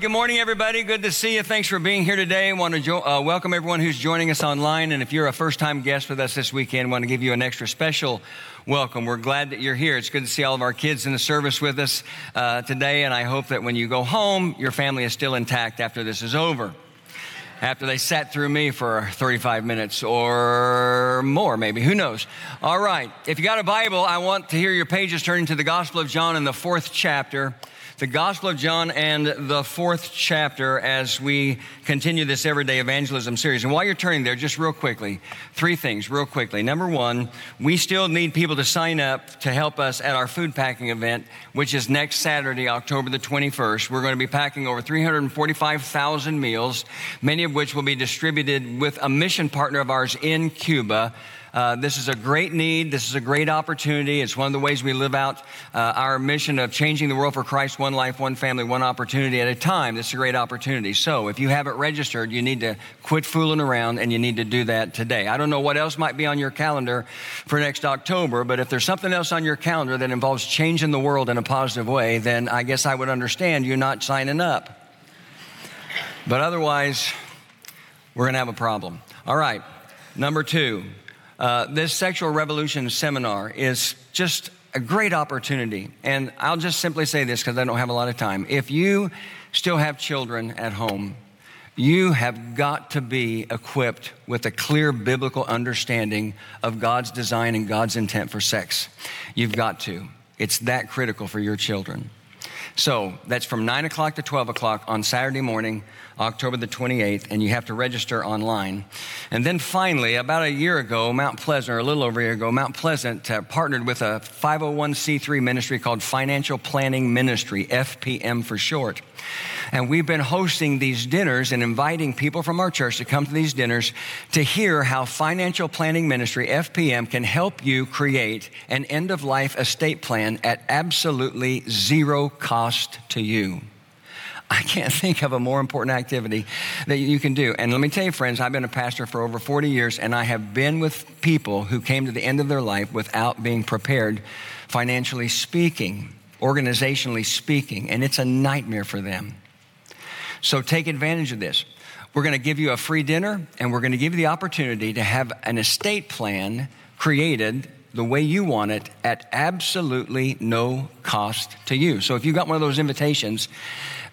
Right, good morning, everybody. Good to see you. Thanks for being here today. I want to jo- uh, welcome everyone who's joining us online. And if you're a first time guest with us this weekend, I want to give you an extra special welcome. We're glad that you're here. It's good to see all of our kids in the service with us uh, today. And I hope that when you go home, your family is still intact after this is over. After they sat through me for 35 minutes or more, maybe. Who knows? All right. If you got a Bible, I want to hear your pages turning to the Gospel of John in the fourth chapter the Gospel of John and the fourth chapter as we continue this everyday evangelism series. And while you're turning there, just real quickly, three things real quickly. Number one, we still need people to sign up to help us at our food packing event, which is next Saturday, October the 21st. We're going to be packing over 345,000 meals, many of which will be distributed with a mission partner of ours in Cuba. Uh, this is a great need. This is a great opportunity. It's one of the ways we live out uh, our mission of changing the world for Christ, one life, one family, one opportunity at a time. This is a great opportunity. So if you haven't registered, you need to quit fooling around and you need to do that today. I don't know what else might be on your calendar for next October, but if there's something else on your calendar that involves changing the world in a positive way, then I guess I would understand you not signing up. But otherwise, we're going to have a problem. All right. Number two, uh, this sexual revolution seminar is just a great opportunity. And I'll just simply say this because I don't have a lot of time. If you still have children at home, you have got to be equipped with a clear biblical understanding of God's design and God's intent for sex. You've got to. It's that critical for your children. So that's from 9 o'clock to 12 o'clock on Saturday morning. October the 28th, and you have to register online. And then finally, about a year ago, Mount Pleasant, or a little over a year ago, Mount Pleasant uh, partnered with a 501c3 ministry called Financial Planning Ministry, FPM for short. And we've been hosting these dinners and inviting people from our church to come to these dinners to hear how Financial Planning Ministry, FPM, can help you create an end of life estate plan at absolutely zero cost to you. I can't think of a more important activity that you can do. And let me tell you, friends, I've been a pastor for over 40 years, and I have been with people who came to the end of their life without being prepared, financially speaking, organizationally speaking, and it's a nightmare for them. So take advantage of this. We're going to give you a free dinner, and we're going to give you the opportunity to have an estate plan created the way you want it at absolutely no cost to you. So if you got one of those invitations,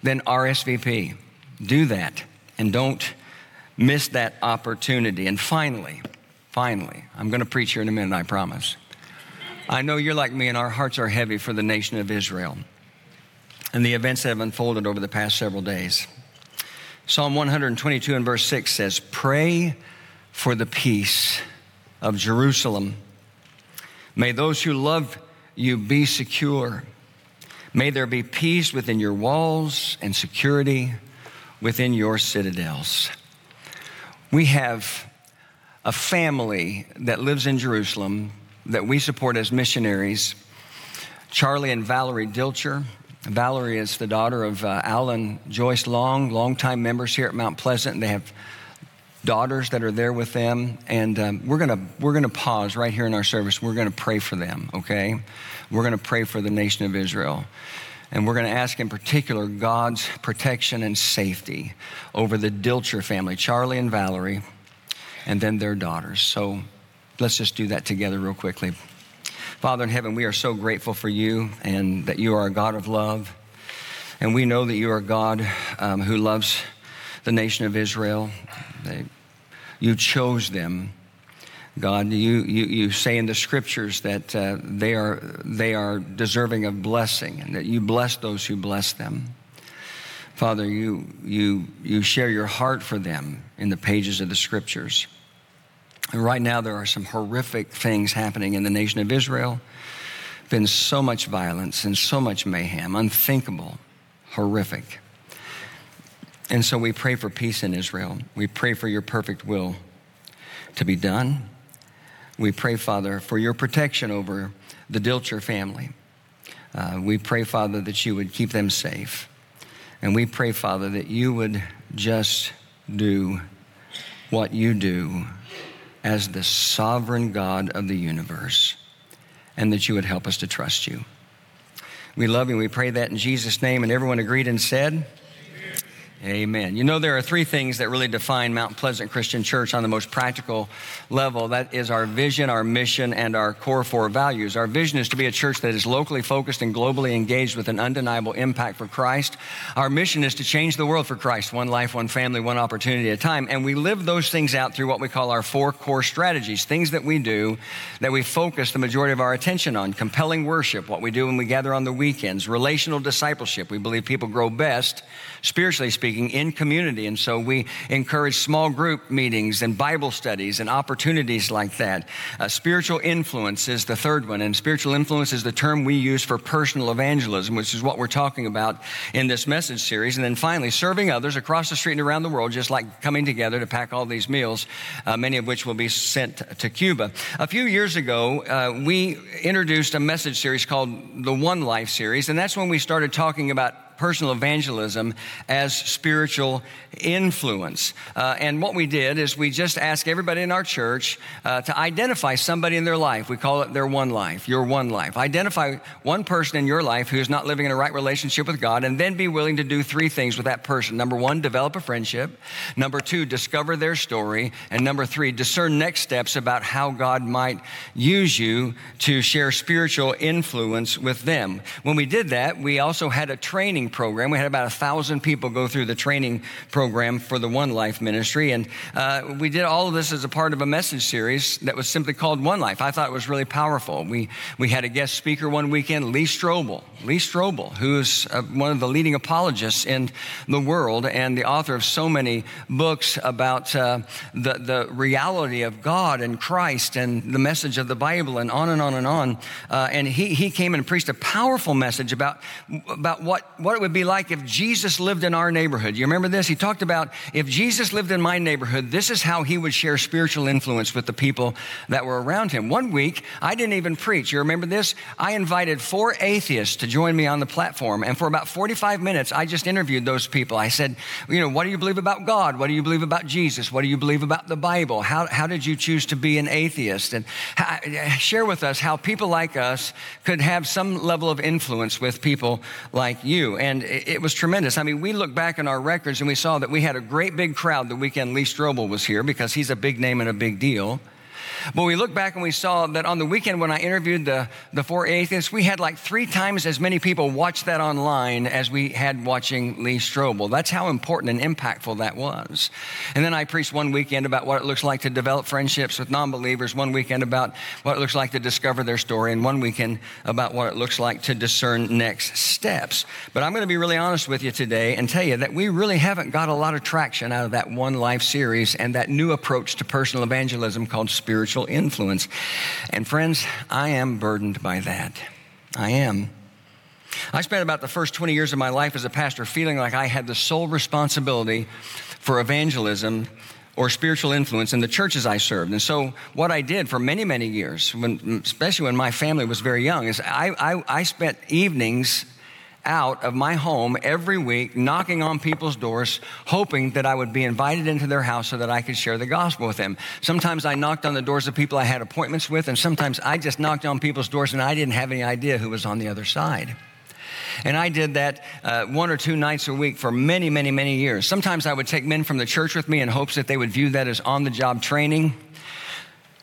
then RSVP. Do that and don't miss that opportunity. And finally, finally, I'm going to preach here in a minute, I promise. I know you're like me and our hearts are heavy for the nation of Israel and the events that have unfolded over the past several days. Psalm 122 and verse 6 says, Pray for the peace of Jerusalem. May those who love you be secure. May there be peace within your walls and security within your citadels. We have a family that lives in Jerusalem that we support as missionaries Charlie and Valerie Dilcher. Valerie is the daughter of uh, Alan Joyce Long, longtime members here at Mount Pleasant. They have daughters that are there with them, and um, we're gonna we're gonna pause right here in our service. We're gonna pray for them. Okay, we're gonna pray for the nation of Israel. And we're going to ask in particular God's protection and safety over the Dilcher family, Charlie and Valerie, and then their daughters. So let's just do that together, real quickly. Father in heaven, we are so grateful for you and that you are a God of love. And we know that you are a God um, who loves the nation of Israel. They, you chose them. God, you, you, you say in the scriptures that uh, they, are, they are deserving of blessing and that you bless those who bless them. Father, you, you, you share your heart for them in the pages of the scriptures. And right now, there are some horrific things happening in the nation of Israel. Been so much violence and so much mayhem, unthinkable, horrific. And so we pray for peace in Israel. We pray for your perfect will to be done. We pray, Father, for your protection over the Dilcher family. Uh, we pray, Father, that you would keep them safe. And we pray, Father, that you would just do what you do as the sovereign God of the universe, and that you would help us to trust you. We love you. We pray that in Jesus' name. And everyone agreed and said, Amen. You know, there are three things that really define Mount Pleasant Christian Church on the most practical level. That is our vision, our mission, and our core four values. Our vision is to be a church that is locally focused and globally engaged with an undeniable impact for Christ. Our mission is to change the world for Christ, one life, one family, one opportunity at a time. And we live those things out through what we call our four core strategies, things that we do that we focus the majority of our attention on. Compelling worship, what we do when we gather on the weekends. Relational discipleship, we believe people grow best, spiritually speaking in community. And so we encourage small group meetings and Bible studies and opportunities like that. Uh, spiritual influence is the third one. And spiritual influence is the term we use for personal evangelism, which is what we're talking about in this message series. And then finally, serving others across the street and around the world, just like coming together to pack all these meals, uh, many of which will be sent to Cuba. A few years ago, uh, we introduced a message series called the One Life series. And that's when we started talking about personal evangelism as spiritual influence. Uh, and what we did is we just asked everybody in our church uh, to identify somebody in their life. We call it their one life, your one life. Identify one person in your life who's not living in a right relationship with God, and then be willing to do three things with that person. Number one, develop a friendship. Number two, discover their story. And number three, discern next steps about how God might use you to share spiritual influence with them. When we did that, we also had a training program. We had about a thousand people go through the training program for the One Life ministry. And uh, we did all of this as a part of a message series that was simply called One Life. I thought it was really powerful. We, we had a guest speaker one weekend, Lee Strobel. Lee Strobel, who is uh, one of the leading apologists in the world and the author of so many books about uh, the, the reality of God and Christ and the message of the Bible and on and on and on. Uh, and he, he came and preached a powerful message about, about what, what it would be like if Jesus lived in our neighborhood. You remember this? He talked about if Jesus lived in my neighborhood, this is how he would share spiritual influence with the people that were around him. One week, I didn't even preach. You remember this? I invited four atheists to join me on the platform. And for about 45 minutes, I just interviewed those people. I said, you know, what do you believe about God? What do you believe about Jesus? What do you believe about the Bible? How, how did you choose to be an atheist? And how, share with us how people like us could have some level of influence with people like you. And and it was tremendous. I mean, we look back in our records and we saw that we had a great big crowd the weekend Lee Strobel was here because he's a big name and a big deal. But we look back and we saw that on the weekend when I interviewed the, the four atheists, we had like three times as many people watch that online as we had watching Lee Strobel. That's how important and impactful that was. And then I preached one weekend about what it looks like to develop friendships with non believers, one weekend about what it looks like to discover their story, and one weekend about what it looks like to discern next steps. But I'm going to be really honest with you today and tell you that we really haven't got a lot of traction out of that One Life series and that new approach to personal evangelism called spiritual spiritual influence. And friends, I am burdened by that. I am. I spent about the first 20 years of my life as a pastor feeling like I had the sole responsibility for evangelism or spiritual influence in the churches I served. And so, what I did for many, many years, when, especially when my family was very young, is I, I, I spent evenings out of my home every week, knocking on people's doors, hoping that I would be invited into their house so that I could share the gospel with them. Sometimes I knocked on the doors of people I had appointments with, and sometimes I just knocked on people's doors and I didn't have any idea who was on the other side. And I did that uh, one or two nights a week for many, many, many years. Sometimes I would take men from the church with me in hopes that they would view that as on the job training,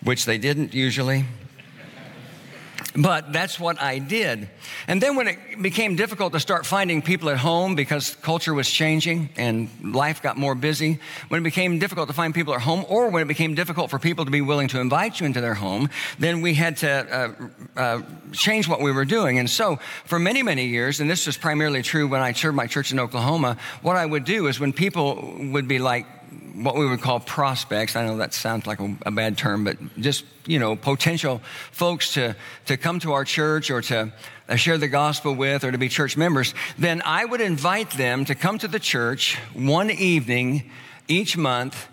which they didn't usually. But that's what I did. And then when it became difficult to start finding people at home because culture was changing and life got more busy, when it became difficult to find people at home, or when it became difficult for people to be willing to invite you into their home, then we had to uh, uh, change what we were doing. And so for many, many years, and this was primarily true when I served my church in Oklahoma, what I would do is when people would be like, what we would call prospects. I know that sounds like a, a, bad term, but just, you know, potential folks to, to come to our church or to uh, share the gospel with or to be church members, then I would invite them to come to the church one evening each month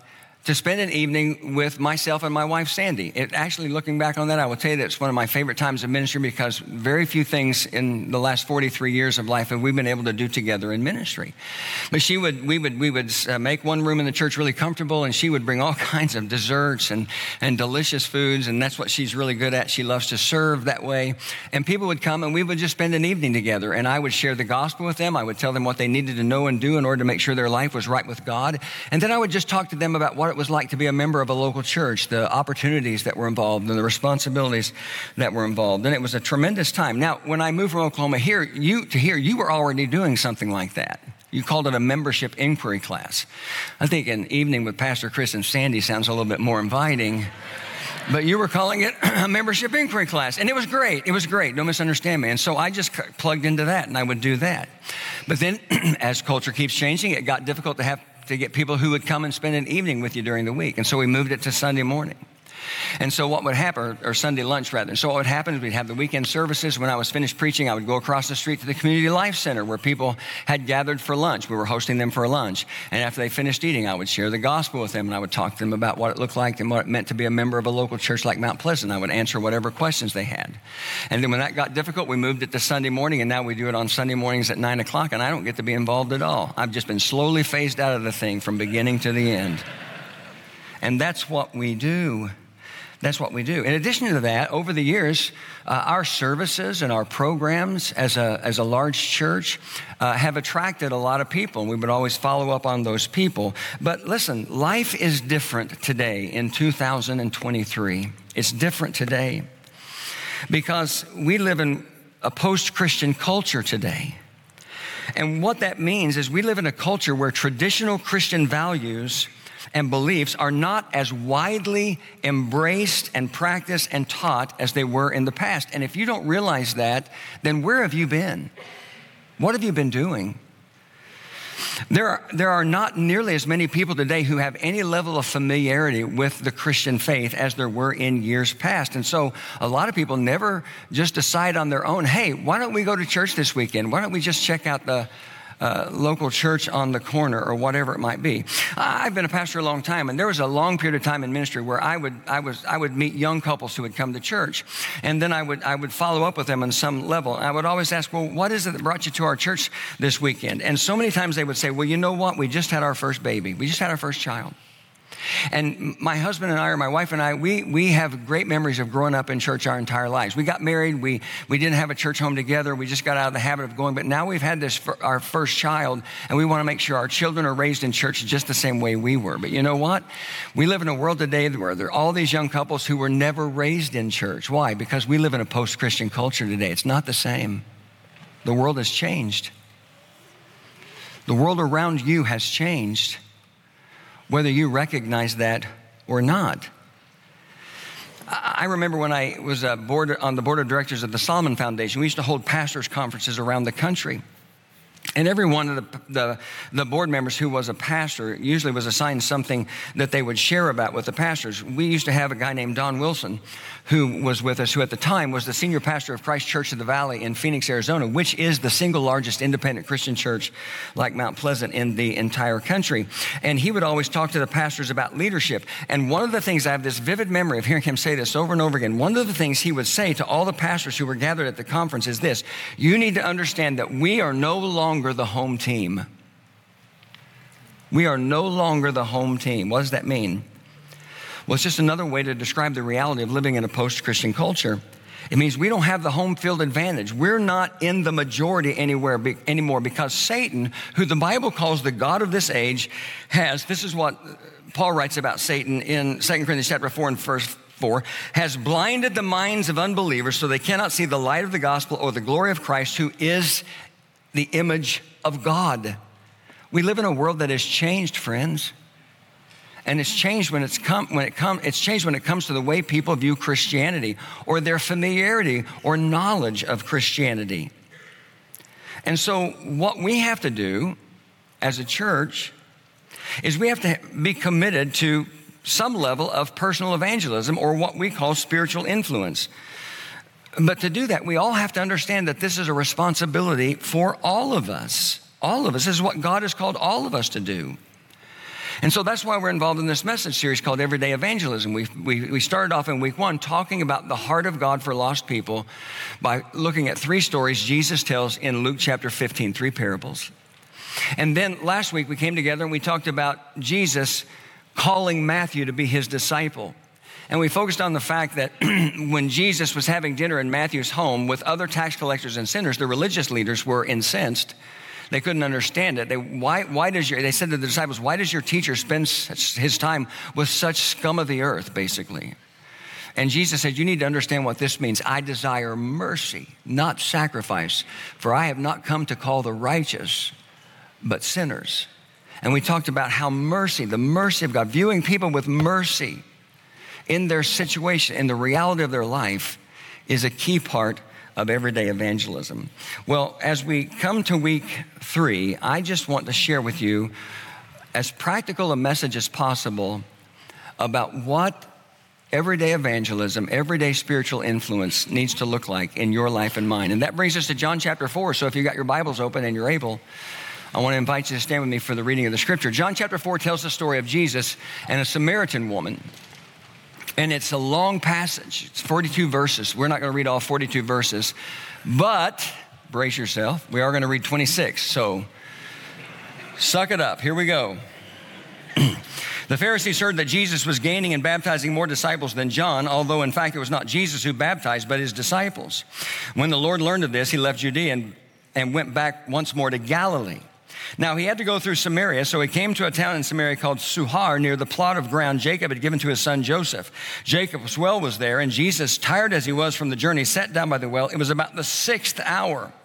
to spend an evening with myself and my wife, Sandy. It, actually, looking back on that, I will tell you that it's one of my favorite times of ministry because very few things in the last 43 years of life have we been able to do together in ministry. But she would, we would, we would uh, make one room in the church really comfortable, and she would bring all kinds of desserts and, and delicious foods, and that's what she's really good at. She loves to serve that way. And people would come, and we would just spend an evening together, and I would share the gospel with them. I would tell them what they needed to know and do in order to make sure their life was right with God. And then I would just talk to them about what it was like to be a member of a local church, the opportunities that were involved and the responsibilities that were involved. And it was a tremendous time. Now, when I moved from Oklahoma here, you to here, you were already doing something like that. You called it a membership inquiry class. I think an evening with Pastor Chris and Sandy sounds a little bit more inviting. But you were calling it a membership inquiry class. And it was great. It was great. Don't misunderstand me. And so I just plugged into that and I would do that. But then as culture keeps changing, it got difficult to have to get people who would come and spend an evening with you during the week. And so we moved it to Sunday morning. And so what would happen, or Sunday lunch rather. And so what would happen is we'd have the weekend services. When I was finished preaching, I would go across the street to the Community Life Center where people had gathered for lunch. We were hosting them for lunch. And after they finished eating, I would share the gospel with them and I would talk to them about what it looked like and what it meant to be a member of a local church like Mount Pleasant. I would answer whatever questions they had. And then when that got difficult, we moved it to Sunday morning and now we do it on Sunday mornings at nine o'clock and I don't get to be involved at all. I've just been slowly phased out of the thing from beginning to the end. And that's what we do. That's what we do. In addition to that, over the years, uh, our services and our programs as a, as a large church uh, have attracted a lot of people, and we would always follow up on those people. But listen, life is different today in 2023. It's different today because we live in a post Christian culture today. And what that means is we live in a culture where traditional Christian values and beliefs are not as widely embraced and practiced and taught as they were in the past. And if you don't realize that, then where have you been? What have you been doing? There are, there are not nearly as many people today who have any level of familiarity with the Christian faith as there were in years past. And so a lot of people never just decide on their own, hey, why don't we go to church this weekend? Why don't we just check out the, uh, local church on the corner or whatever it might be. I've been a pastor a long time, and there was a long period of time in ministry where I would, I was, I would meet young couples who would come to church, and then I would, I would follow up with them on some level. I would always ask, well, what is it that brought you to our church this weekend? And so many times they would say, well, you know what? We just had our first baby. We just had our first child. And my husband and I, or my wife and I, we, we have great memories of growing up in church our entire lives. We got married, we, we didn't have a church home together, we just got out of the habit of going, but now we've had this our first child, and we want to make sure our children are raised in church just the same way we were. But you know what? We live in a world today where there are all these young couples who were never raised in church. Why? Because we live in a post Christian culture today. It's not the same. The world has changed. The world around you has changed whether you recognize that or not. I remember when I was uh, board, on the board of directors of the Solomon Foundation, we used to hold pastors' conferences around the country. And every one of the, the, the, board members who was a pastor usually was assigned something that they would share about with the pastors. We used to have a guy named Don Wilson who was with us, who at the time was the senior pastor of Christ Church of the Valley in Phoenix, Arizona, which is the single largest independent Christian church like Mount Pleasant in the entire country. And he would always talk to the pastors about leadership. And one of the things I have this vivid memory of hearing him say this over and over again. One of the things he would say to all the pastors who were gathered at the conference is this You need to understand that we are no longer the home team. We are no longer the home team. What does that mean? Well, it's just another way to describe the reality of living in a post Christian culture. It means we don't have the home field advantage. We're not in the majority anywhere be, anymore because Satan, who the Bible calls the God of this age, has this is what Paul writes about Satan in 2 Corinthians chapter 4 and verse 4 has blinded the minds of unbelievers so they cannot see the light of the gospel or the glory of Christ, who is the image of God. We live in a world that has changed, friends. And it's changed when it's come when it come it's changed when it comes to the way people view Christianity or their familiarity or knowledge of Christianity. And so what we have to do as a church is we have to be committed to some level of personal evangelism or what we call spiritual influence. But to do that, we all have to understand that this is a responsibility for all of us. All of us. This is what God has called all of us to do. And so that's why we're involved in this message series called Everyday Evangelism. We, we, we started off in week one talking about the heart of God for lost people by looking at three stories Jesus tells in Luke chapter 15, three parables. And then last week we came together and we talked about Jesus calling Matthew to be his disciple. And we focused on the fact that when Jesus was having dinner in Matthew's home with other tax collectors and sinners, the religious leaders were incensed they couldn't understand it. They, why, why does your, they said to the disciples, why does your teacher spend his time with such scum of the earth, basically? And Jesus said, You need to understand what this means. I desire mercy, not sacrifice, for I have not come to call the righteous, but sinners. And we talked about how mercy, the mercy of God, viewing people with mercy in their situation, in the reality of their life, is a key part of everyday evangelism. Well, as we come to week three, I just want to share with you as practical a message as possible about what everyday evangelism, everyday spiritual influence needs to look like in your life and mine. And that brings us to John chapter 4. So if you've got your Bibles open and you're able, I want to invite you to stand with me for the reading of the scripture. John chapter 4 tells the story of Jesus and a Samaritan woman. And it's a long passage. It's 42 verses. We're not going to read all 42 verses, but brace yourself. We are going to read 26. So suck it up. Here we go. the Pharisees heard that Jesus was gaining and baptizing more disciples than John, although in fact it was not Jesus who baptized, but his disciples. When the Lord learned of this, he left Judea and, and went back once more to Galilee. Now he had to go through Samaria, so he came to a town in Samaria called Sychar near the plot of ground Jacob had given to his son Joseph. Jacob's well was there, and Jesus, tired as he was from the journey, sat down by the well. It was about the sixth hour.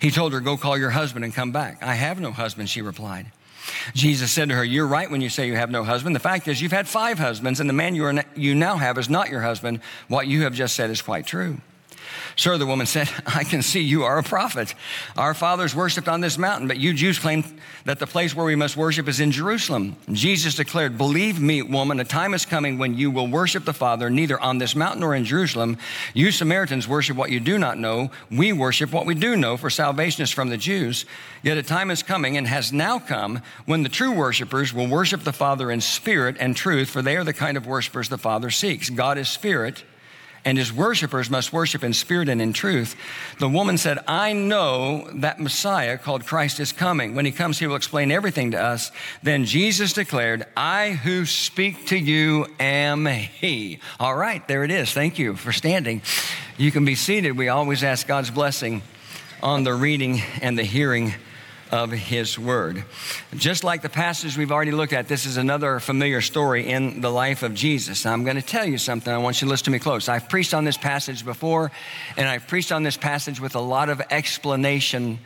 He told her, Go call your husband and come back. I have no husband, she replied. Jesus said to her, You're right when you say you have no husband. The fact is, you've had five husbands, and the man you, are, you now have is not your husband. What you have just said is quite true. Sir, the woman said, I can see you are a prophet. Our fathers worshiped on this mountain, but you Jews claim that the place where we must worship is in Jerusalem. Jesus declared, Believe me, woman, a time is coming when you will worship the Father neither on this mountain nor in Jerusalem. You Samaritans worship what you do not know. We worship what we do know, for salvation is from the Jews. Yet a time is coming and has now come when the true worshipers will worship the Father in spirit and truth, for they are the kind of worshipers the Father seeks. God is spirit and his worshipers must worship in spirit and in truth. The woman said, I know that Messiah called Christ is coming. When he comes, he will explain everything to us. Then Jesus declared, I who speak to you am he. All right, there it is. Thank you for standing. You can be seated. We always ask God's blessing on the reading and the hearing of His Word. Just like the passage we've already looked at, this is another familiar story in the life of Jesus. Now, I'm going to tell you something. I want you to listen to me close. I've preached on this passage before, and I've preached on this passage with a lot of explanation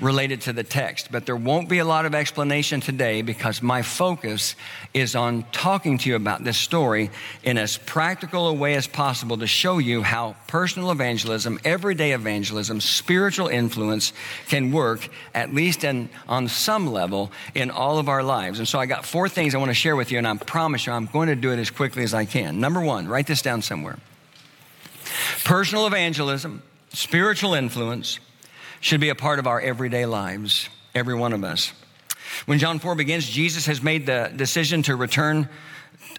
related to the text. But there won't be a lot of explanation today because my focus is on talking to you about this story in as practical a way as possible to show you how personal evangelism, everyday evangelism, spiritual influence can work, at least in, on some level, in all of our lives. And so I got four things I want to share with you, and I promise you I'm going to do it as quickly as I can. Number one, write this down somewhere. Personal evangelism, spiritual influence, should be a part of our everyday lives, every one of us. When John 4 begins, Jesus has made the decision to return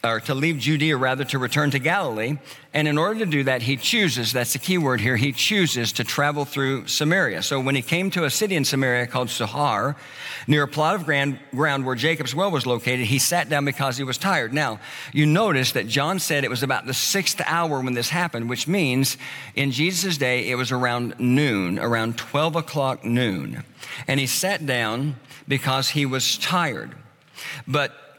or to leave Judea rather to return to Galilee. And in order to do that, he chooses, that's the key word here, he chooses to travel through Samaria. So when he came to a city in Samaria called Sychar, near a plot of ground where Jacob's well was located, he sat down because he was tired. Now, you notice that John said it was about the sixth hour when this happened, which means in Jesus' day it was around noon, around 12 o'clock noon. And he sat down because he was tired. But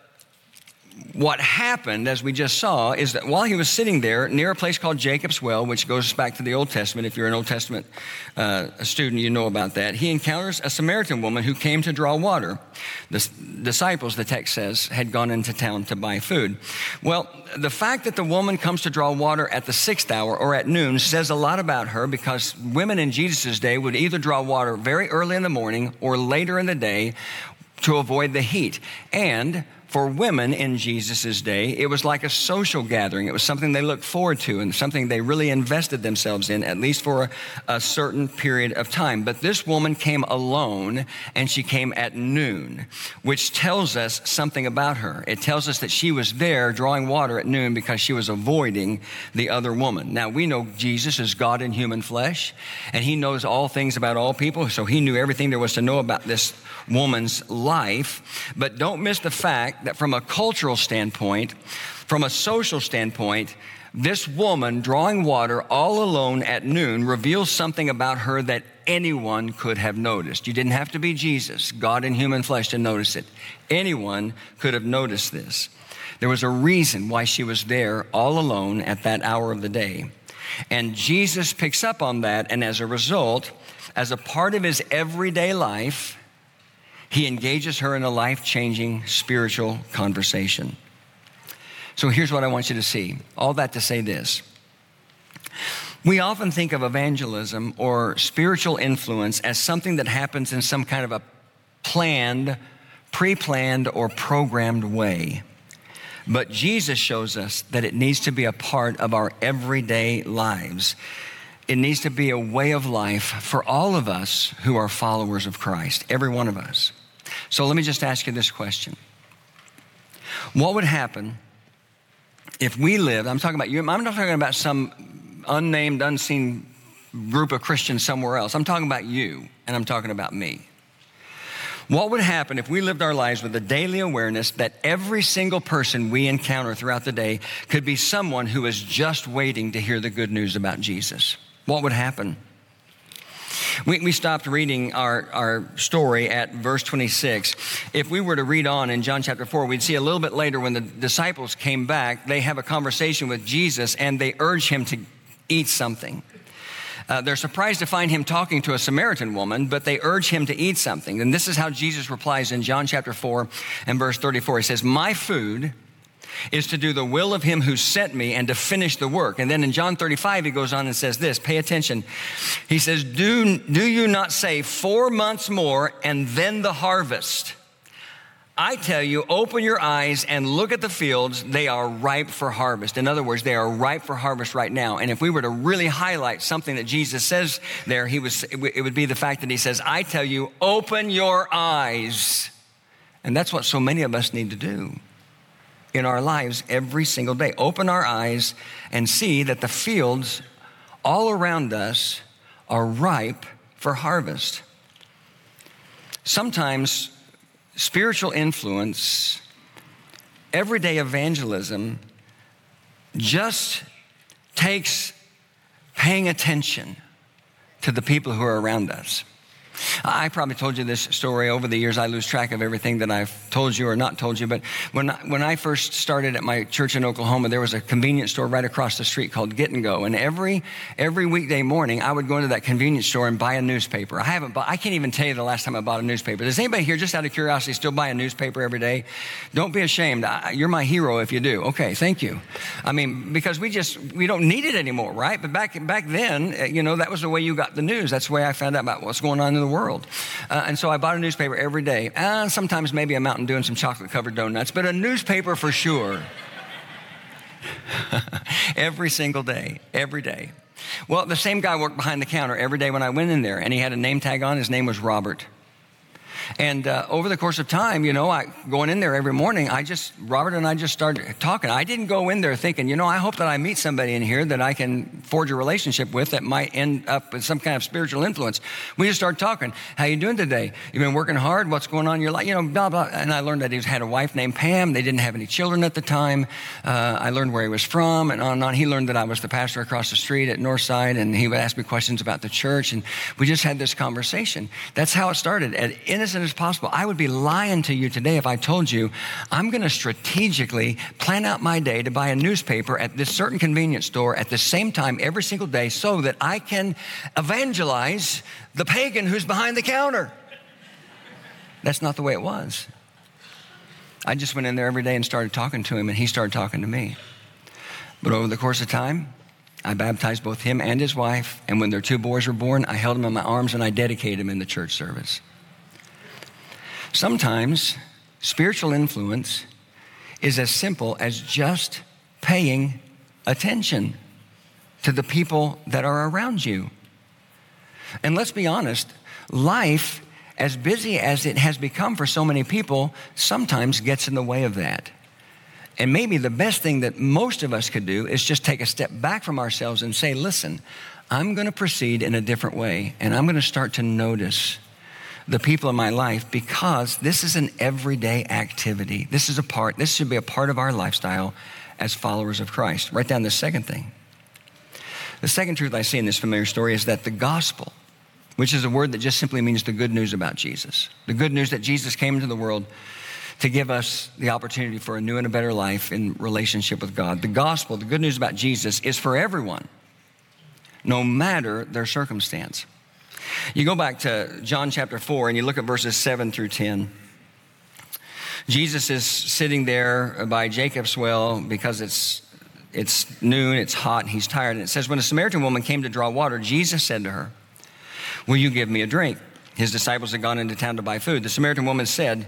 what happened, as we just saw, is that while he was sitting there near a place called Jacob's Well, which goes back to the Old Testament, if you're an Old Testament uh, student, you know about that, he encounters a Samaritan woman who came to draw water. The disciples, the text says, had gone into town to buy food. Well, the fact that the woman comes to draw water at the sixth hour or at noon says a lot about her because women in Jesus' day would either draw water very early in the morning or later in the day to avoid the heat. And for women in Jesus' day, it was like a social gathering. It was something they looked forward to and something they really invested themselves in, at least for a, a, certain period of time. But this woman came alone and she came at noon, which tells us something about her. It tells us that she was there drawing water at noon because she was avoiding the other woman. Now, we know Jesus is God in human flesh and he knows all things about all people, so he knew everything there was to know about this woman's life. But don't miss the fact that from a cultural standpoint, from a social standpoint, this woman drawing water all alone at noon reveals something about her that anyone could have noticed. You didn't have to be Jesus, God in human flesh, to notice it. Anyone could have noticed this. There was a reason why she was there all alone at that hour of the day. And Jesus picks up on that, and as a result, as a part of his everyday life, he engages her in a life changing spiritual conversation. So here's what I want you to see all that to say this. We often think of evangelism or spiritual influence as something that happens in some kind of a planned, pre planned, or programmed way. But Jesus shows us that it needs to be a part of our everyday lives. It needs to be a way of life for all of us who are followers of Christ, every one of us. So let me just ask you this question What would happen if we lived, I'm talking about you, I'm not talking about some unnamed, unseen group of Christians somewhere else. I'm talking about you, and I'm talking about me. What would happen if we lived our lives with a daily awareness that every single person we encounter throughout the day could be someone who is just waiting to hear the good news about Jesus? What would happen? We, we stopped reading our, our story at verse 26. If we were to read on in John chapter 4, we'd see a little bit later when the disciples came back, they have a conversation with Jesus and they urge him to eat something. Uh, they're surprised to find him talking to a Samaritan woman, but they urge him to eat something. And this is how Jesus replies in John chapter 4 and verse 34. He says, My food is to do the will of him who sent me and to finish the work. And then in John 35, he goes on and says this pay attention. He says, Do, do you not say four months more and then the harvest? I tell you, open your eyes and look at the fields. They are ripe for harvest. In other words, they are ripe for harvest right now. And if we were to really highlight something that Jesus says there, he was, it would be the fact that he says, I tell you, open your eyes. And that's what so many of us need to do in our lives every single day. Open our eyes and see that the fields all around us are ripe for harvest. Sometimes spiritual influence, everyday evangelism, just takes paying attention to the people who are around us. I probably told you this story over the years. I lose track of everything that I've told you or not told you. But when I, when I first started at my church in Oklahoma, there was a convenience store right across the street called Get and Go. And every every weekday morning, I would go into that convenience store and buy a newspaper. I haven't bought, I can't even tell you the last time I bought a newspaper. Does anybody here, just out of curiosity, still buy a newspaper every day? Don't be ashamed. I, you're my hero if you do. Okay, thank you. I mean, because we just we don't need it anymore, right? But back back then, uh, you know, that was the way you got the news. That's the way I found out about what's going on in the world. Uh, and so I bought a newspaper every day. Uh, sometimes maybe I'm out and doing some chocolate covered donuts, but a newspaper for sure. every single day, every day. Well, the same guy worked behind the counter every day when I went in there, and he had a name tag on. His name was Robert. And uh, over the course of time, you know, I going in there every morning, I just Robert and I just started talking. I didn't go in there thinking, you know, I hope that I meet somebody in here that I can forge a relationship with that might end up with some kind of spiritual influence. We just started talking. How you doing today? You've been working hard. What's going on in your life? You know, blah blah. And I learned that he had a wife named Pam. They didn't have any children at the time. Uh, I learned where he was from, and on and on. He learned that I was the pastor across the street at Northside, and he would ask me questions about the church, and we just had this conversation. That's how it started. As innocent as possible. I would be lying to you today if I told you I'm going to strategically plan out my day to buy a newspaper at this certain convenience store at the same time every single day so that I can evangelize the pagan who's behind the counter. That's not the way it was. I just went in there every day and started talking to him, and he started talking to me. But over the course of time, I baptized both him and his wife, and when their two boys were born, I held them in my arms and I dedicated them in the church service. Sometimes spiritual influence is as simple as just paying attention to the people that are around you. And let's be honest, life, as busy as it has become for so many people, sometimes gets in the way of that. And maybe the best thing that most of us could do is just take a step back from ourselves and say, listen, I'm going to proceed in a different way, and I'm going to start to notice the people in my life because this is an everyday activity. This is a part, this should be a part of our lifestyle as followers of Christ. Write down the second thing. The second truth I see in this familiar story is that the gospel, which is a word that just simply means the good news about Jesus, the good news that Jesus came into the world to give us the opportunity for a new and a better life in relationship with God. The gospel, the good news about Jesus, is for everyone, no matter their circumstance. You go back to John chapter 4 and you look at verses 7 through 10. Jesus is sitting there by Jacob's well because it's, it's noon, it's hot, and he's tired. And it says, When a Samaritan woman came to draw water, Jesus said to her, Will you give me a drink? His disciples had gone into town to buy food. The Samaritan woman said,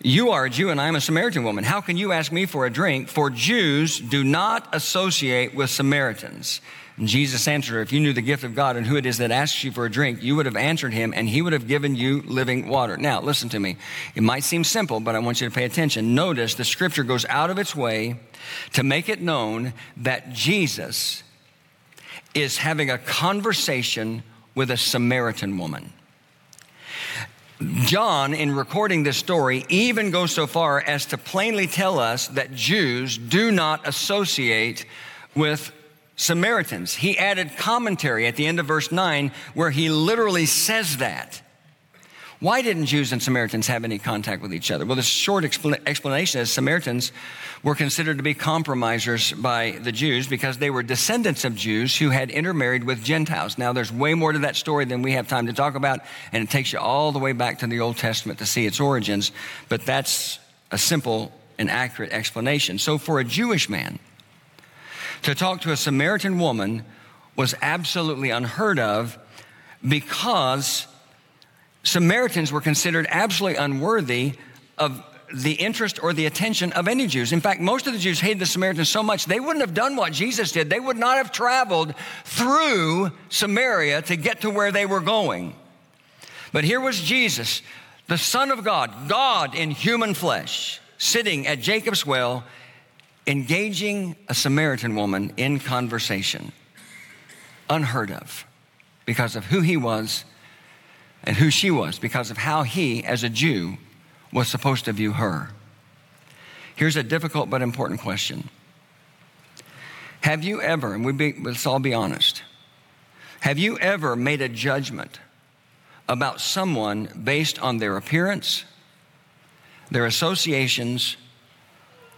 You are a Jew and I am a Samaritan woman. How can you ask me for a drink? For Jews do not associate with Samaritans. And Jesus answered her, If you knew the gift of God and who it is that asks you for a drink, you would have answered him and he would have given you living water. Now, listen to me. It might seem simple, but I want you to pay attention. Notice the scripture goes out of its way to make it known that Jesus is having a conversation with a Samaritan woman. John, in recording this story, even goes so far as to plainly tell us that Jews do not associate with Samaritans. He added commentary at the end of verse 9 where he literally says that. Why didn't Jews and Samaritans have any contact with each other? Well, the short explanation is Samaritans were considered to be compromisers by the Jews because they were descendants of Jews who had intermarried with Gentiles. Now, there's way more to that story than we have time to talk about, and it takes you all the way back to the Old Testament to see its origins, but that's a simple and accurate explanation. So, for a Jewish man, to talk to a Samaritan woman was absolutely unheard of because Samaritans were considered absolutely unworthy of the interest or the attention of any Jews. In fact, most of the Jews hated the Samaritans so much they wouldn't have done what Jesus did. They would not have traveled through Samaria to get to where they were going. But here was Jesus, the Son of God, God in human flesh, sitting at Jacob's well engaging a Samaritan woman in conversation, unheard of, because of who he was and who she was, because of how he, as a Jew, was supposed to view her. Here's a difficult but important question Have you ever, and we be, let's all be honest, have you ever made a judgment about someone based on their appearance, their associations,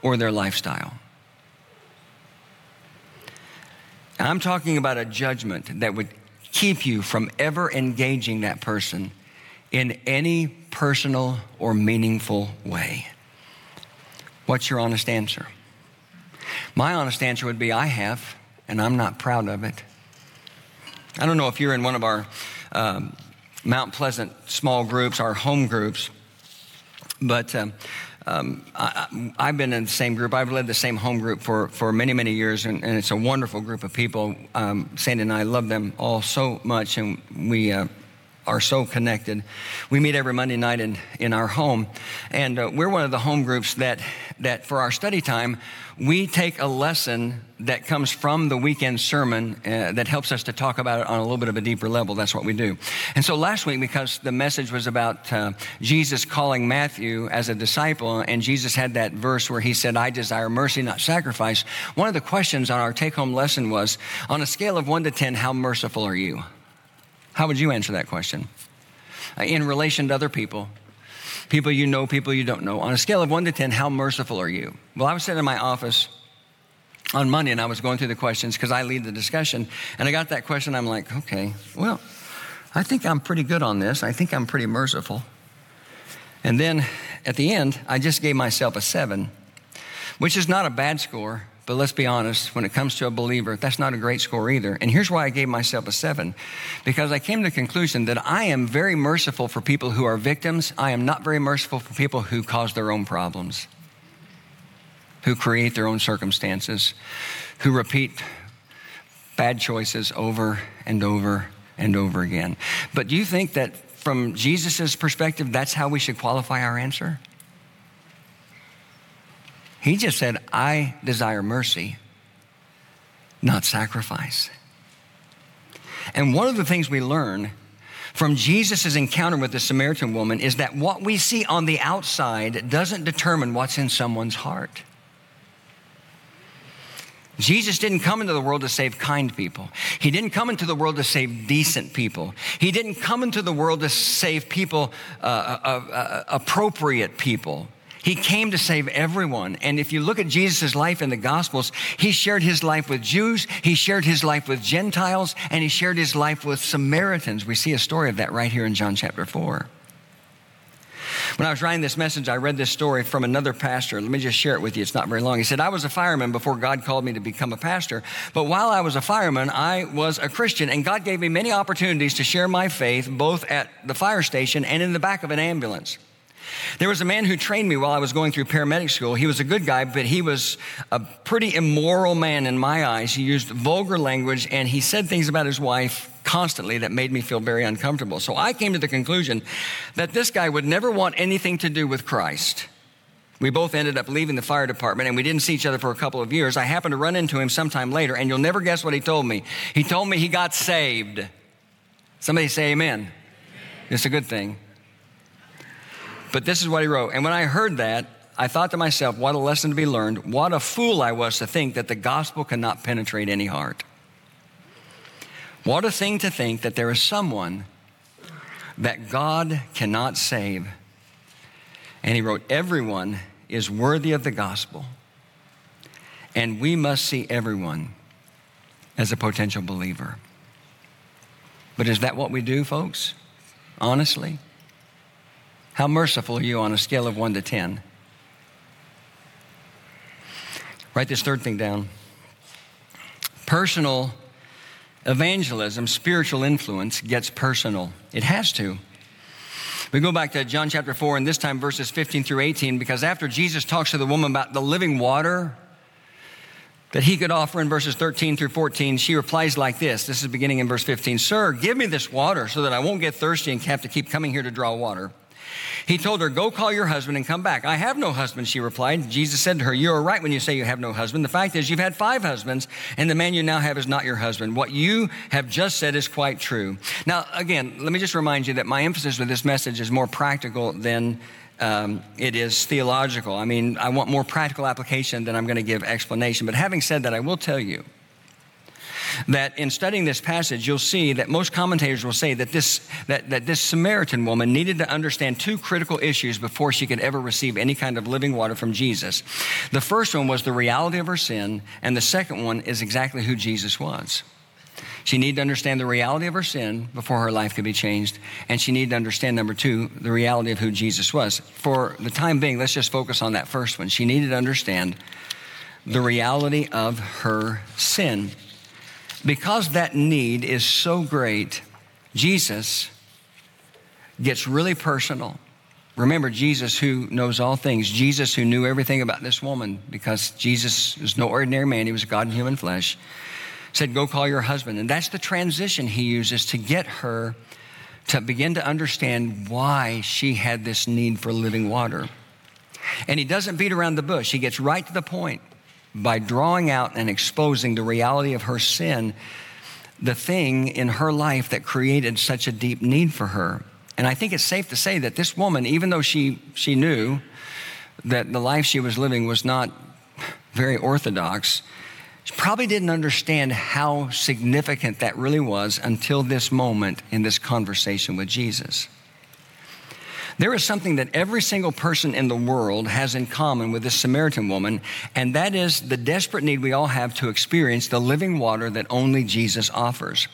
or their lifestyle. I'm talking about a judgment that would keep you from ever engaging that person in any personal or meaningful way. What's your honest answer? My honest answer would be I have, and I'm not proud of it. I don't know if you're in one of our um, Mount Pleasant small groups, our home groups, but um, um, I, have been in the same group. I've led the same home group for, for many, many years, and, and it's a wonderful group of people. Um, Sandy and I love them all so much, and we uh, are so connected. We meet every Monday night in, in our home, and uh, we're one of the home groups that, that for our study time, we take a lesson that comes from the weekend sermon uh, that helps us to talk about it on a little bit of a deeper level. That's what we do. And so last week, because the message was about uh, Jesus calling Matthew as a disciple, and Jesus had that verse where he said, I desire mercy, not sacrifice, one of the questions on our take home lesson was on a scale of one to 10, how merciful are you? How would you answer that question? Uh, in relation to other people, people you know, people you don't know. On a scale of one to 10, how merciful are you? Well, I was sitting in my office on Monday and I was going through the questions because I lead the discussion. And I got that question. I'm like, okay, well, I think I'm pretty good on this. I think I'm pretty merciful. And then at the end, I just gave myself a seven, which is not a bad score. But let's be honest, when it comes to a believer, that's not a great score either. And here's why I gave myself a seven because I came to the conclusion that I am very merciful for people who are victims. I am not very merciful for people who cause their own problems, who create their own circumstances, who repeat bad choices over and over and over again. But do you think that from Jesus' perspective, that's how we should qualify our answer? He just said, I desire mercy, not sacrifice. And one of the things we learn from Jesus' encounter with the Samaritan woman is that what we see on the outside doesn't determine what's in someone's heart. Jesus didn't come into the world to save kind people. He didn't come into the world to save decent people. He didn't come into the world to save people, uh, uh, uh, appropriate people. He came to save everyone. And if you look at Jesus' life in the Gospels, he shared his life with Jews, he shared his life with Gentiles, and he shared his life with Samaritans. We see a story of that right here in John chapter 4. When I was writing this message, I read this story from another pastor. Let me just share it with you. It's not very long. He said, I was a fireman before God called me to become a pastor. But while I was a fireman, I was a Christian, and God gave me many opportunities to share my faith both at the fire station and in the back of an ambulance. There was a man who trained me while I was going through paramedic school. He was a good guy, but he was a pretty immoral man in my eyes. He used vulgar language and he said things about his wife constantly that made me feel very uncomfortable. So I came to the conclusion that this guy would never want anything to do with Christ. We both ended up leaving the fire department and we didn't see each other for a couple of years. I happened to run into him sometime later, and you'll never guess what he told me. He told me he got saved. Somebody say amen. It's a good thing. But this is what he wrote. And when I heard that, I thought to myself, what a lesson to be learned. What a fool I was to think that the gospel cannot penetrate any heart. What a thing to think that there is someone that God cannot save. And he wrote, Everyone is worthy of the gospel, and we must see everyone as a potential believer. But is that what we do, folks? Honestly? How merciful are you on a scale of 1 to 10? Write this third thing down. Personal evangelism, spiritual influence, gets personal. It has to. We go back to John chapter 4, and this time verses 15 through 18, because after Jesus talks to the woman about the living water that he could offer in verses 13 through 14, she replies like this. This is beginning in verse 15 Sir, give me this water so that I won't get thirsty and have to keep coming here to draw water. He told her, Go call your husband and come back. I have no husband, she replied. Jesus said to her, You are right when you say you have no husband. The fact is, you've had five husbands, and the man you now have is not your husband. What you have just said is quite true. Now, again, let me just remind you that my emphasis with this message is more practical than um, it is theological. I mean, I want more practical application than I'm going to give explanation. But having said that, I will tell you that in studying this passage, you'll see that most commentators will say that this, that, that this Samaritan woman needed to understand two critical issues before she could ever receive any kind of living water from Jesus. The first one was the reality of her sin, and the second one is exactly who Jesus was. She needed to understand the reality of her sin before her life could be changed. And she needed to understand, number two, the reality of who Jesus was. For the time being, let's just focus on that first one. She needed to understand the reality of her sin. Because that need is so great, Jesus gets really personal. Remember, Jesus who knows all things, Jesus who knew everything about this woman, because Jesus is no ordinary man, he was God in human flesh, said, Go call your husband. And that's the transition he uses to get her to begin to understand why she had this need for living water. And he doesn't beat around the bush, he gets right to the point by drawing out and exposing the reality of her sin, the thing in her life that created such a deep need for her. And I think it's safe to say that this woman, even though she, she knew that the life she was living was not very orthodox, she probably didn't understand how significant that really was until this moment in this conversation with Jesus. There is something that every single person in the world has in common with this Samaritan woman, and that is the desperate need we all have to experience the living water that only Jesus offers.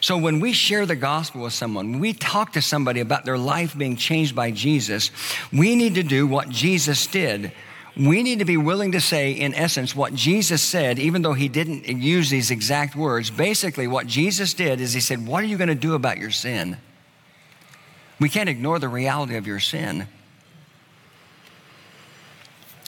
So when we share the gospel with someone, when we talk to somebody about their life being changed by Jesus, we need to do what Jesus did. We need to be willing to say, in essence, what Jesus said, even though he didn't use these exact words. Basically, what Jesus did is he said, What are you going to do about your sin? We can't ignore the reality of your sin.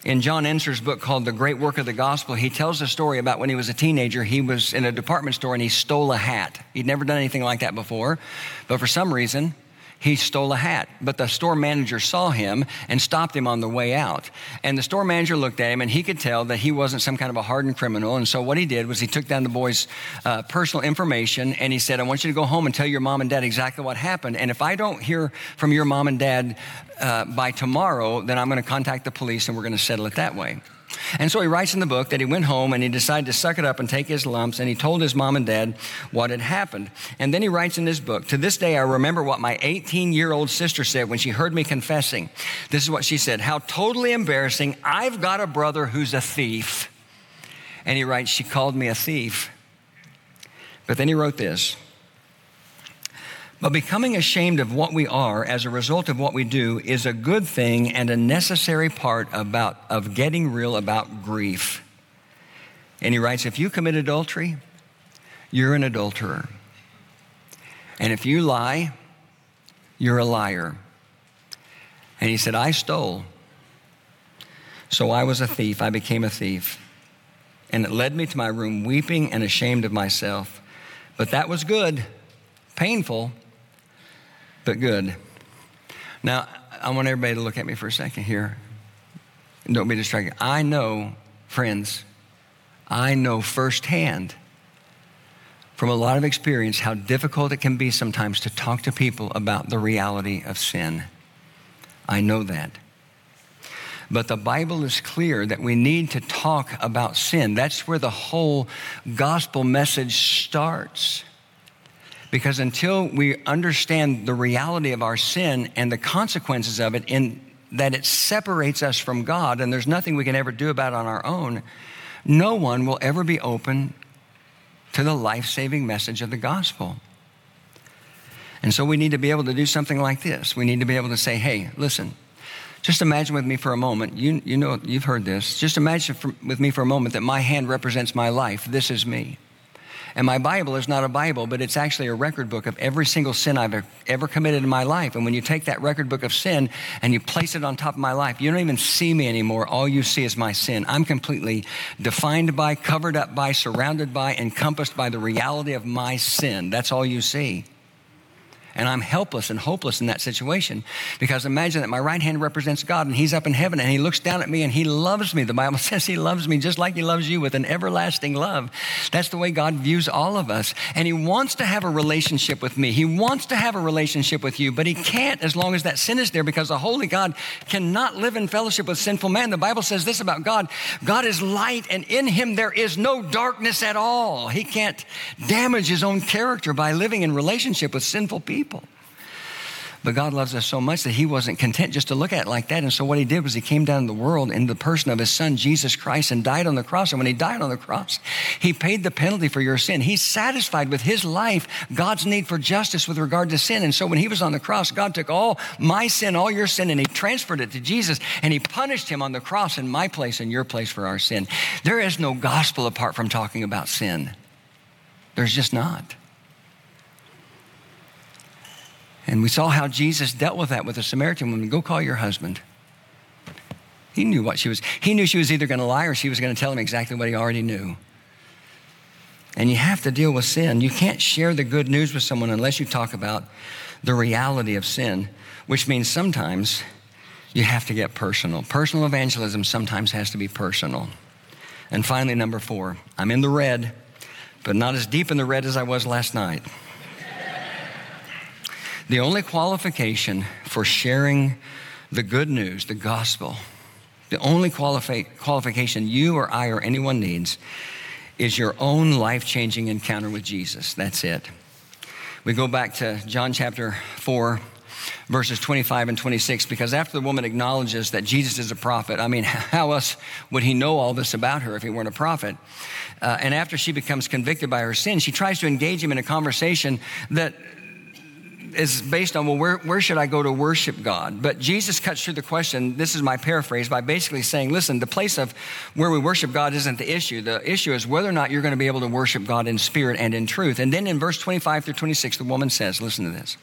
In John Ensor's book called The Great Work of the Gospel, he tells a story about when he was a teenager. He was in a department store and he stole a hat. He'd never done anything like that before, but for some reason, he stole a hat. But the store manager saw him and stopped him on the way out. And the store manager looked at him and he could tell that he wasn't some kind of a hardened criminal. And so what he did was he took down the boy's uh, personal information and he said, I want you to go home and tell your mom and dad exactly what happened. And if I don't hear from your mom and dad uh, by tomorrow, then I'm going to contact the police and we're going to settle it that way. And so he writes in the book that he went home and he decided to suck it up and take his lumps, and he told his mom and dad what had happened. And then he writes in his book To this day, I remember what my 18 year old sister said when she heard me confessing. This is what she said How totally embarrassing. I've got a brother who's a thief. And he writes, She called me a thief. But then he wrote this but becoming ashamed of what we are as a result of what we do is a good thing and a necessary part about, of getting real about grief. And he writes if you commit adultery, you're an adulterer. And if you lie, you're a liar. And he said, I stole. So I was a thief. I became a thief. And it led me to my room weeping and ashamed of myself. But that was good, painful but good. Now, I want everybody to look at me for a second here. Don't be distracted. I know, friends, I know firsthand from a lot of experience how difficult it can be sometimes to talk to people about the reality of sin. I know that. But the Bible is clear that we need to talk about sin. That's where the whole gospel message starts. Because until we understand the reality of our sin and the consequences of it, in that it separates us from God and there's nothing we can ever do about it on our own, no one will ever be open to the life saving message of the gospel. And so we need to be able to do something like this. We need to be able to say, hey, listen, just imagine with me for a moment. You, you know, you've heard this. Just imagine for, with me for a moment that my hand represents my life. This is me. And my Bible is not a Bible, but it's actually a record book of every single sin I've ever committed in my life. And when you take that record book of sin and you place it on top of my life, you don't even see me anymore. All you see is my sin. I'm completely defined by, covered up by, surrounded by, encompassed by the reality of my sin. That's all you see. And I'm helpless and hopeless in that situation because imagine that my right hand represents God and He's up in heaven and He looks down at me and He loves me. The Bible says He loves me just like He loves you with an everlasting love. That's the way God views all of us. And He wants to have a relationship with me. He wants to have a relationship with you, but He can't as long as that sin is there because the Holy God cannot live in fellowship with sinful man. The Bible says this about God God is light and in Him there is no darkness at all. He can't damage His own character by living in relationship with sinful people people. But God loves us so much that He wasn't content just to look at it like that. And so what He did was He came down to the world in the person of His Son, Jesus Christ, and died on the cross. And when He died on the cross, He paid the penalty for your sin. He satisfied with His life God's need for justice with regard to sin. And so when He was on the cross, God took all my sin, all your sin, and He transferred it to Jesus. And He punished Him on the cross in my place and your place for our sin. There is no gospel apart from talking about sin. There's just not. And we saw how Jesus dealt with that with the Samaritan woman. Go call your husband. He knew what she was. He knew she was either going to lie or she was going to tell him exactly what he already knew. And you have to deal with sin. You can't share the good news with someone unless you talk about the reality of sin, which means sometimes you have to get personal. Personal evangelism sometimes has to be personal. And finally, number four, I'm in the red, but not as deep in the red as I was last night. The only qualification for sharing the good news, the gospel, the only qualifi- qualification you or I or anyone needs is your own life changing encounter with Jesus. That's it. We go back to John chapter 4, verses 25 and 26, because after the woman acknowledges that Jesus is a prophet, I mean, how else would he know all this about her if he weren't a prophet? Uh, and after she becomes convicted by her sin, she tries to engage him in a conversation that is based on, well, where, where should I go to worship God? But Jesus cuts through the question, this is my paraphrase, by basically saying, listen, the place of where we worship God isn't the issue. The issue is whether or not you're going to be able to worship God in spirit and in truth. And then in verse 25 through 26, the woman says, listen to this.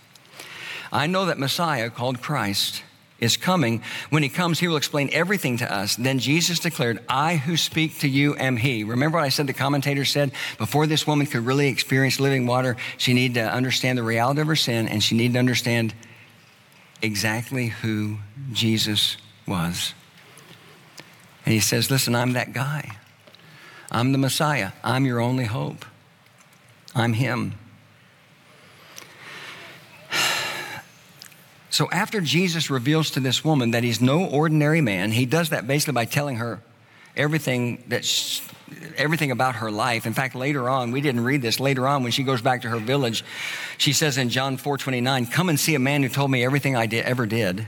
I know that Messiah, called Christ, is coming. When he comes, he will explain everything to us. Then Jesus declared, I who speak to you am he. Remember what I said the commentator said? Before this woman could really experience living water, she needed to understand the reality of her sin and she needed to understand exactly who Jesus was. And he says, Listen, I'm that guy. I'm the Messiah. I'm your only hope. I'm him. So after Jesus reveals to this woman that he's no ordinary man, he does that basically by telling her everything that everything about her life. In fact, later on, we didn't read this. Later on, when she goes back to her village, she says in John 4:29, "Come and see a man who told me everything I did, ever did."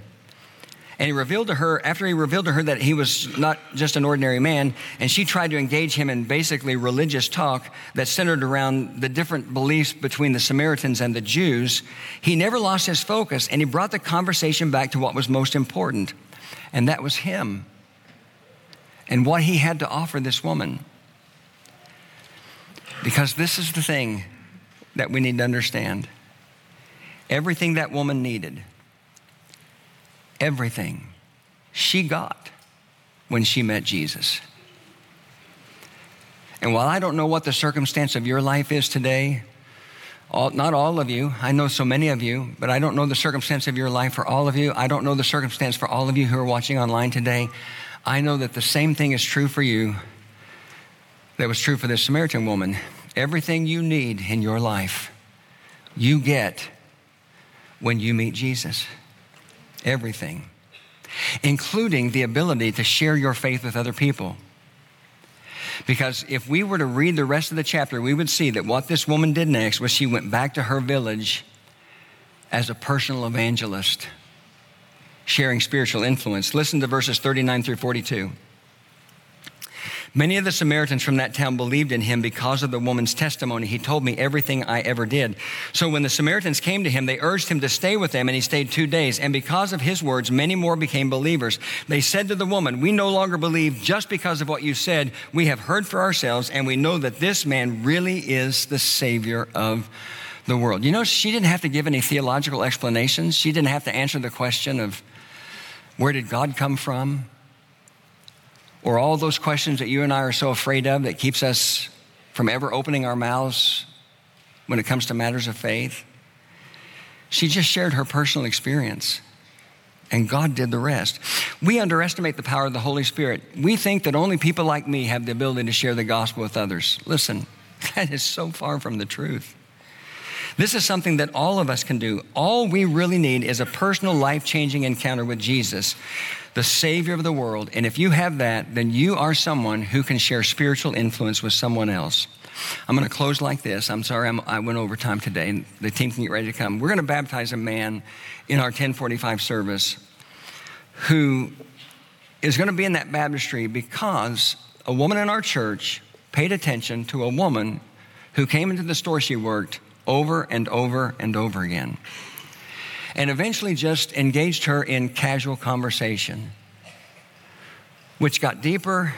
And he revealed to her, after he revealed to her that he was not just an ordinary man, and she tried to engage him in basically religious talk that centered around the different beliefs between the Samaritans and the Jews, he never lost his focus and he brought the conversation back to what was most important, and that was him and what he had to offer this woman. Because this is the thing that we need to understand everything that woman needed everything she got when she met Jesus. And while I don't know what the circumstance of your life is today, all, not all of you, I know so many of you, but I don't know the circumstance of your life for all of you. I don't know the circumstance for all of you who are watching online today. I know that the same thing is true for you that was true for this Samaritan woman. Everything you need in your life, you get when you meet Jesus everything, including the ability to share your faith with other people. Because if we were to read the rest of the chapter, we would see that what this woman did next was she went back to her village as a personal evangelist, sharing spiritual influence. Listen to verses 39 through 42. Many of the Samaritans from that town believed in him because of the woman's testimony. He told me everything I ever did. So when the Samaritans came to him, they urged him to stay with them, and he stayed two days. And because of his words, many more became believers. They said to the woman, We no longer believe just because of what you said. We have heard for ourselves, and we know that this man really is the Savior of the world. You know, she didn't have to give any theological explanations, she didn't have to answer the question of where did God come from? Or all those questions that you and I are so afraid of that keeps us from ever opening our mouths when it comes to matters of faith. She just shared her personal experience, and God did the rest. We underestimate the power of the Holy Spirit. We think that only people like me have the ability to share the gospel with others. Listen, that is so far from the truth. This is something that all of us can do. All we really need is a personal life changing encounter with Jesus the Savior of the world. And if you have that, then you are someone who can share spiritual influence with someone else. I'm going to close like this. I'm sorry I'm, i went over time today, the team can get ready to come. We're going to baptize a man in our 1045 service who is going to be in that baptistry because a woman in our church paid attention to a woman who came into the store she worked over and over and over again and eventually just engaged her in casual conversation, which got deeper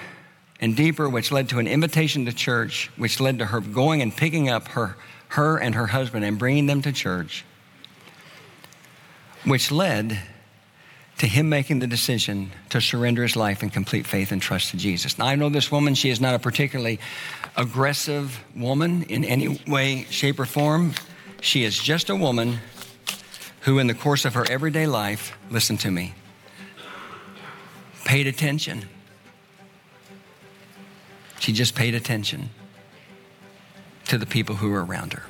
and deeper, which led to an invitation to church, which led to her going and picking up her, her and her husband and bringing them to church, which led to him making the decision to surrender his life in complete faith and trust to Jesus. Now, I know this woman, she is not a particularly aggressive woman in any way, shape, or form. She is just a woman who, in the course of her everyday life, listen to me, paid attention. She just paid attention to the people who were around her.